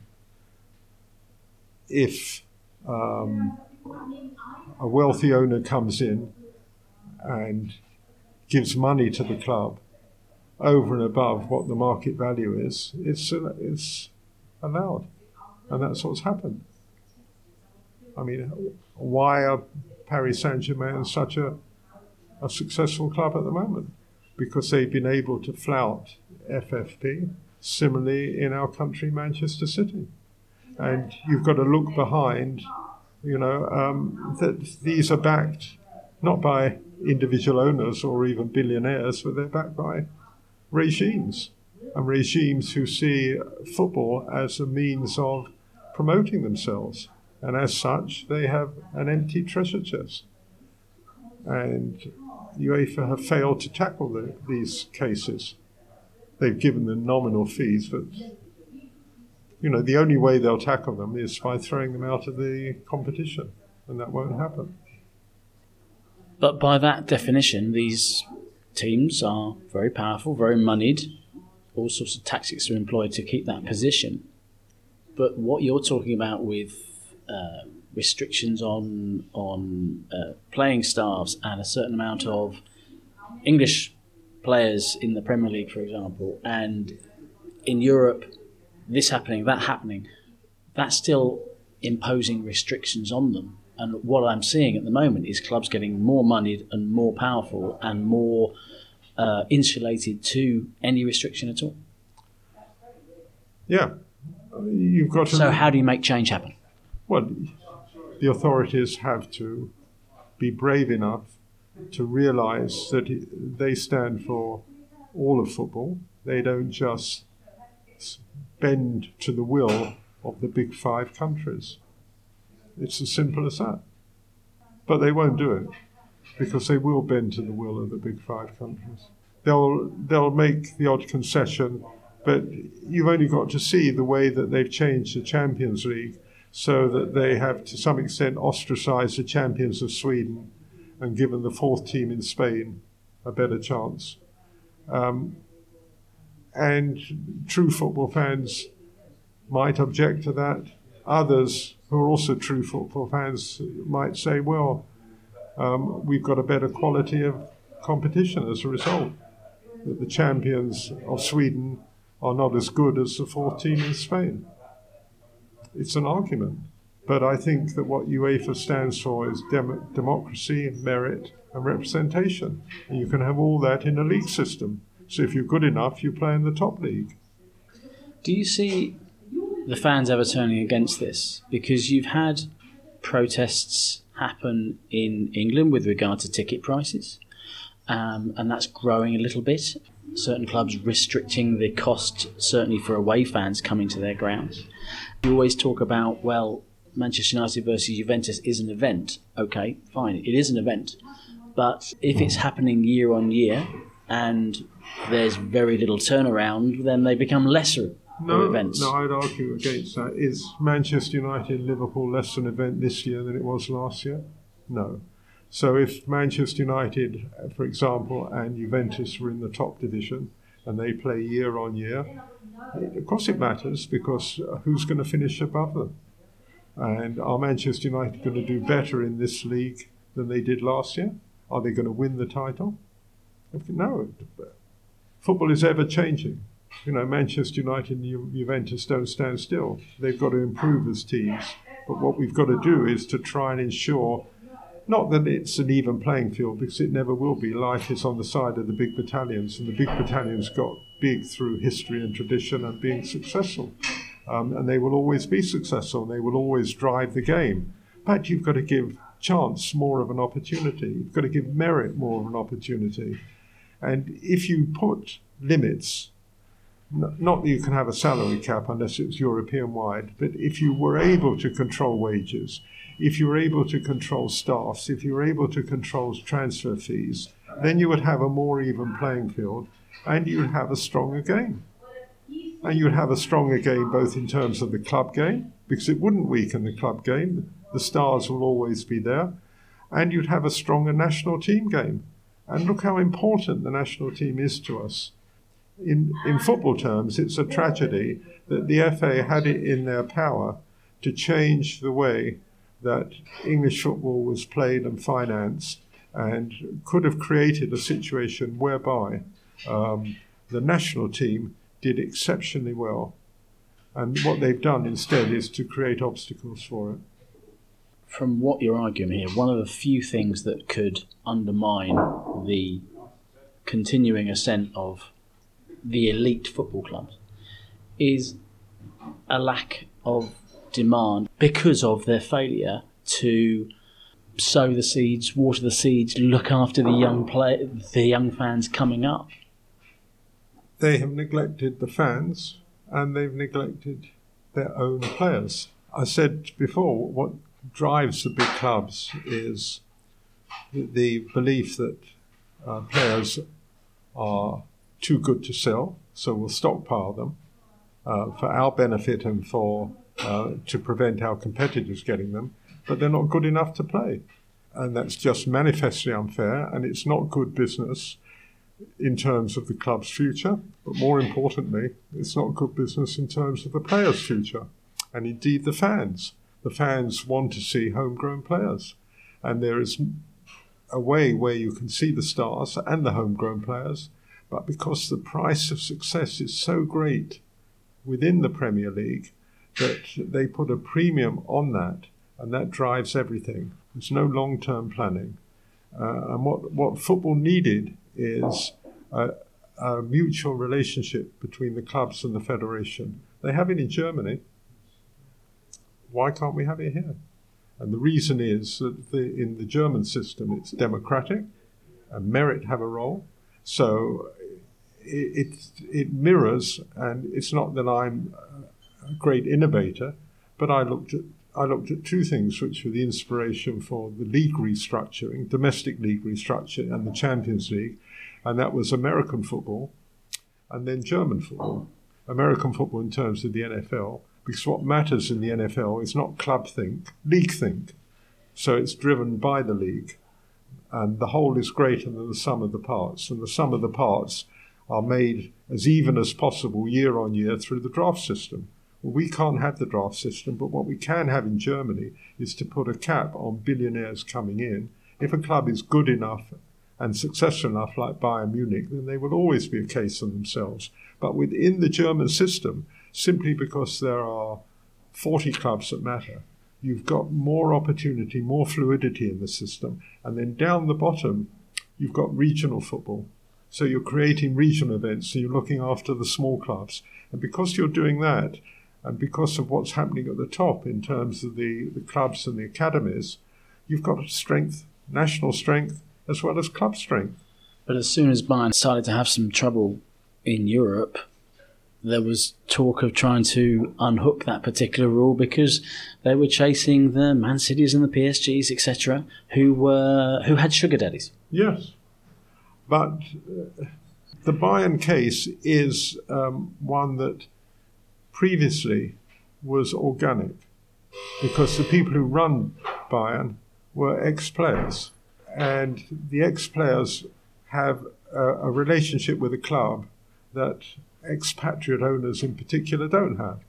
if um, a wealthy owner comes in and gives money to the club over and above what the market value is, it's, it's allowed. And that's what's happened. I mean, why are Paris Saint Germain such a, a successful club at the moment? Because they've been able to flout FFP. Similarly, in our country, Manchester City. And you've got to look behind you know, um, that these are backed not by individual owners or even billionaires, but they're backed by regimes and regimes who see football as a means of promoting themselves. And as such, they have an empty treasure chest. And UEFA have failed to tackle the, these cases. They've given them nominal fees, but you know, the only way they'll tackle them is by throwing them out of the competition, and that won't happen. But by that definition, these teams are very powerful, very moneyed. All sorts of tactics are employed to keep that position. But what you're talking about with uh, restrictions on on uh, playing staffs and a certain amount of English players in the Premier League, for example, and in Europe this happening, that happening, that's still imposing restrictions on them. And what I'm seeing at the moment is clubs getting more moneyed and more powerful and more uh, insulated to any restriction at all. Yeah, you've got. To so, how do you make change happen? Well, the authorities have to be brave enough to realise that they stand for all of football. They don't just bend to the will of the big five countries. It's as simple as that. But they won't do it because they will bend to the will of the big five countries. They'll, they'll make the odd concession, but you've only got to see the way that they've changed the Champions League so that they have, to some extent, ostracized the champions of Sweden and given the fourth team in Spain a better chance. Um, and true football fans might object to that. Others who are also true football fans might say, well, um, we've got a better quality of competition as a result. That the champions of Sweden are not as good as the fourth team in Spain. It's an argument. But I think that what UEFA stands for is dem- democracy, merit, and representation. And you can have all that in a league system. So if you're good enough, you play in the top league. Do you see the fans ever turning against this? Because you've had protests happen in England with regard to ticket prices, um, and that's growing a little bit. Certain clubs restricting the cost, certainly for away fans coming to their grounds. You always talk about, well, Manchester United versus Juventus is an event. Okay, fine, it is an event. But if it's happening year on year and there's very little turnaround, then they become lesser no, events. No, I'd argue against that. Is Manchester United Liverpool less an event this year than it was last year? No. So if Manchester United, for example, and Juventus were in the top division and they play year on year, of course it matters because uh, who's going to finish above them? And are Manchester United going to do better in this league than they did last year? Are they going to win the title? No. Football is ever changing. You know, Manchester United and Juventus don't stand still. They've got to improve as teams. But what we've got to do is to try and ensure not that it's an even playing field because it never will be. Life is on the side of the big battalions, and the big battalions got big through history and tradition and being successful. Um, and they will always be successful and they will always drive the game. But you've got to give chance more of an opportunity. You've got to give merit more of an opportunity. And if you put limits, not that you can have a salary cap unless it's European wide, but if you were able to control wages, if you were able to control staffs, if you were able to control transfer fees, then you would have a more even playing field and you would have a stronger game. And you would have a stronger game both in terms of the club game, because it wouldn't weaken the club game, the stars will always be there, and you'd have a stronger national team game. And look how important the national team is to us. In, in football terms, it's a tragedy that the FA had it in their power to change the way that English football was played and financed and could have created a situation whereby um, the national team did exceptionally well. And what they've done instead is to create obstacles for it. From what you're arguing here, one of the few things that could undermine the continuing ascent of the elite football clubs is a lack of demand because of their failure to sow the seeds, water the seeds, look after the young play, the young fans coming up. They have neglected the fans and they've neglected their own players. I said before, what drives the big clubs is the belief that uh, players are too good to sell, so we'll stockpile them uh, for our benefit and for uh, to prevent our competitors getting them, but they're not good enough to play. And that's just manifestly unfair, and it's not good business in terms of the club's future, but more importantly, it's not good business in terms of the players' future, and indeed the fans. The fans want to see homegrown players, and there is a way where you can see the stars and the homegrown players, but because the price of success is so great within the Premier League, that they put a premium on that, and that drives everything. There's no long term planning. Uh, and what, what football needed is a, a, mutual relationship between the clubs and the federation. They have it in Germany. Why can't we have it here? And the reason is that the, in the German system it's democratic, and merit have a role. So it, it, it mirrors, and it's not that I'm a great innovator, but I looked at I looked at two things which were the inspiration for the league restructuring, domestic league restructuring, and the Champions League, and that was American football and then German football. American football in terms of the NFL, because what matters in the NFL is not club think, league think. So it's driven by the league. And the whole is greater than the sum of the parts. And the sum of the parts are made as even as possible year on year through the draft system. We can't have the draft system, but what we can have in Germany is to put a cap on billionaires coming in. If a club is good enough and successful enough, like Bayern Munich, then they will always be a case of themselves. But within the German system, simply because there are 40 clubs that matter, you've got more opportunity, more fluidity in the system. And then down the bottom, you've got regional football. So you're creating regional events, so you're looking after the small clubs. And because you're doing that, And because of what's happening at the top in terms of the, the clubs and the academies, you've got strength, national strength, as well as club strength. But as soon as Bayern started to have some trouble in Europe, there was talk of trying to unhook that particular rule because they were chasing the Man Cities and the PSGs, etc., who were who had sugar daddies. Yes, but uh, the Bayern case is um, one that previously was organic because the people who run Bayern were ex-players, and the ex-players have a, a relationship with the club that expatriate owners in particular don't have.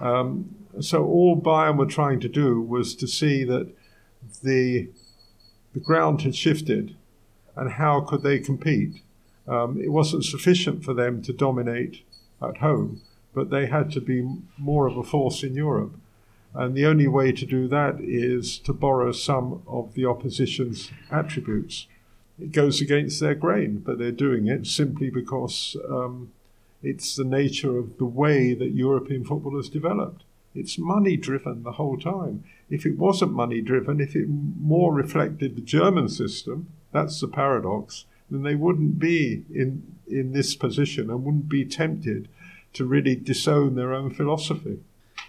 Um, so all Bayern were trying to do was to see that the the ground had shifted, and how could they compete? Um, it wasn't sufficient for them to dominate at home, but they had to be more of a force in Europe. And the only way to do that is to borrow some of the opposition's attributes. It goes against their grain, but they're doing it simply because um, it's the nature of the way that European football has developed. It's money driven the whole time. If it wasn't money driven, if it more reflected the German system, that's the paradox, then they wouldn't be in, in this position and wouldn't be tempted to really disown their own philosophy.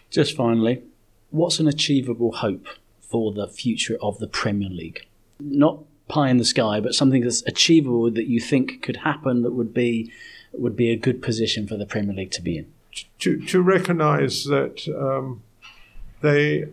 Just finally, what's an achievable hope for the future of the Premier League? Not pie in the sky, but something that's achievable that you think could happen that would be would be a good position for the Premier League to be in? To, to recognise that um, they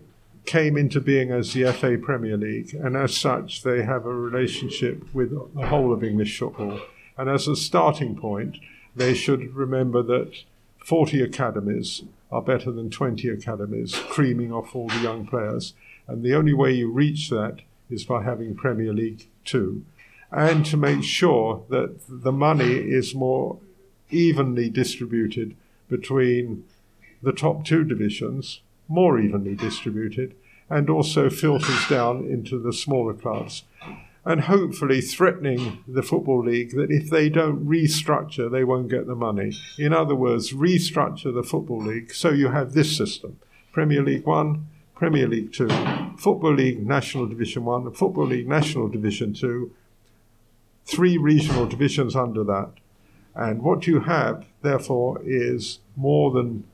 came into being as the FA Premier League, and as such, they have a relationship with the whole of English football. And as a starting point, they should remember that 40 academies are better than 20 academies, creaming off all the young players. And the only way you reach that is by having Premier League 2. And to make sure that the money is more evenly distributed between the top two divisions, more evenly distributed, and also filters down into the smaller clubs. And hopefully threatening the Football League that if they don't restructure, they won't get the money. In other words, restructure the Football League so you have this system Premier League One, Premier League Two, Football League National Division One, Football League National Division Two, three regional divisions under that and what you have, therefore, is more than,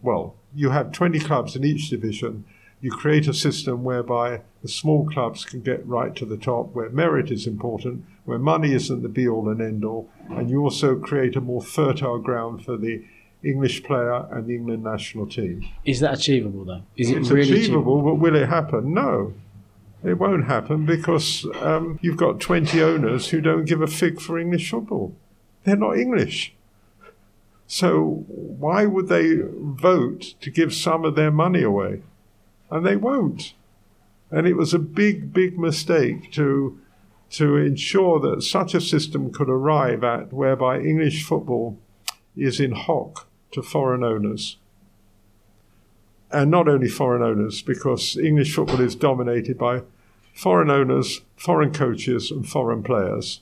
well, you have 20 clubs in each division. You create a system whereby the small clubs can get right to the top, where merit is important, where money isn't the be all and end all, and you also create a more fertile ground for the English player and the England national team. Is that achievable, though? Is it it's really achievable, achievable, but will it happen? No. It won't happen because um, you've got 20 owners who don't give a fig for English football. They're not English. So why would they vote to give some of their money away? And they won't. And it was a big, big mistake to, to ensure that such a system could arrive at whereby English football is in hock to foreign owners and not only foreign owners, because English football is dominated by foreign owners, foreign coaches, and foreign players.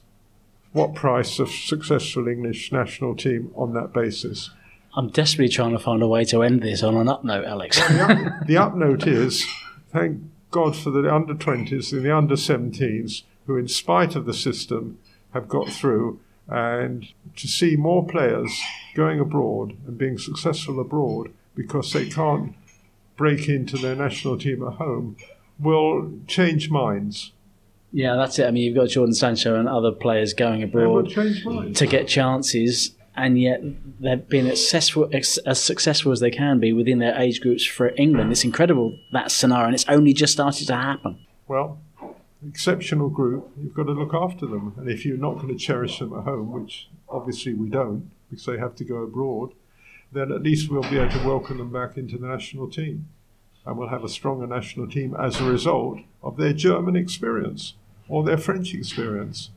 What price a successful English national team on that basis? I'm desperately trying to find a way to end this on an up note, Alex. Well, the, up, the up note is thank God for the under 20s and the under 17s, who, in spite of the system, have got through. And to see more players going abroad and being successful abroad because they can't break into their national team at home will change minds. Yeah, that's it. I mean, you've got Jordan Sancho and other players going abroad to get chances, and yet they've been as successful, as successful as they can be within their age groups for England. It's incredible that scenario, and it's only just started to happen. Well, exceptional group, you've got to look after them, and if you're not going to cherish them at home, which obviously we don't, because they have to go abroad, then at least we'll be able to welcome them back into the national team. And we'll have a stronger national team as a result of their German experience or their French experience.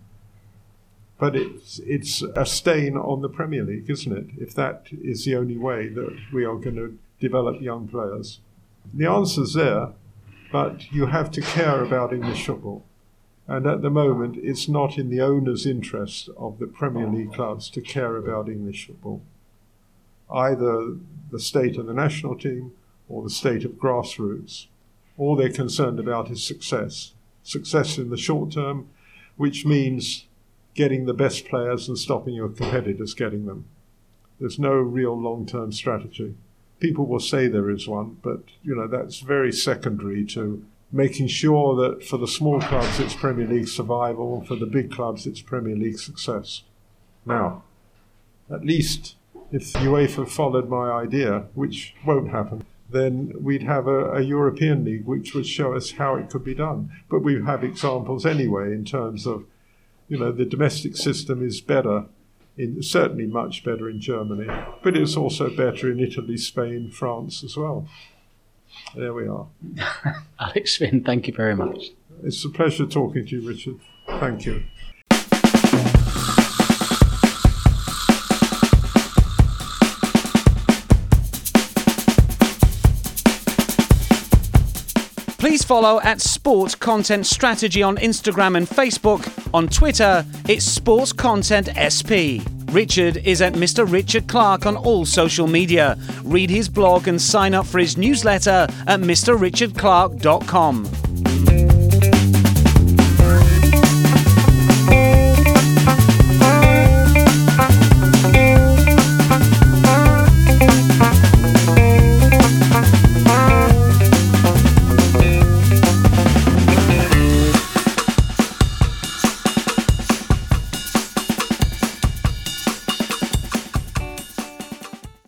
But it's, it's a stain on the Premier League, isn't it? If that is the only way that we are going to develop young players. The answer's there, but you have to care about English football. And at the moment, it's not in the owner's interest of the Premier League clubs to care about English football. either the state of the national team or the state of grassroots. All they're concerned about is success. Success in the short term, which means getting the best players and stopping your competitors getting them. There's no real long term strategy. People will say there is one, but you know that's very secondary to making sure that for the small clubs it's Premier League survival, and for the big clubs it's Premier League success. Now, at least if UEFA followed my idea, which won't happen, then we'd have a, a, European league which would show us how it could be done. But we have examples anyway in terms of, you know, the domestic system is better, in, certainly much better in Germany, but it's also better in Italy, Spain, France as well. There we are. Alex Fynn, thank you very much. It's a pleasure talking to you, Richard. Thank you. Please follow at Sports Content Strategy on Instagram and Facebook. On Twitter, it's Sports Content SP. Richard is at Mr. Richard Clark on all social media. Read his blog and sign up for his newsletter at mrrichardclark.com.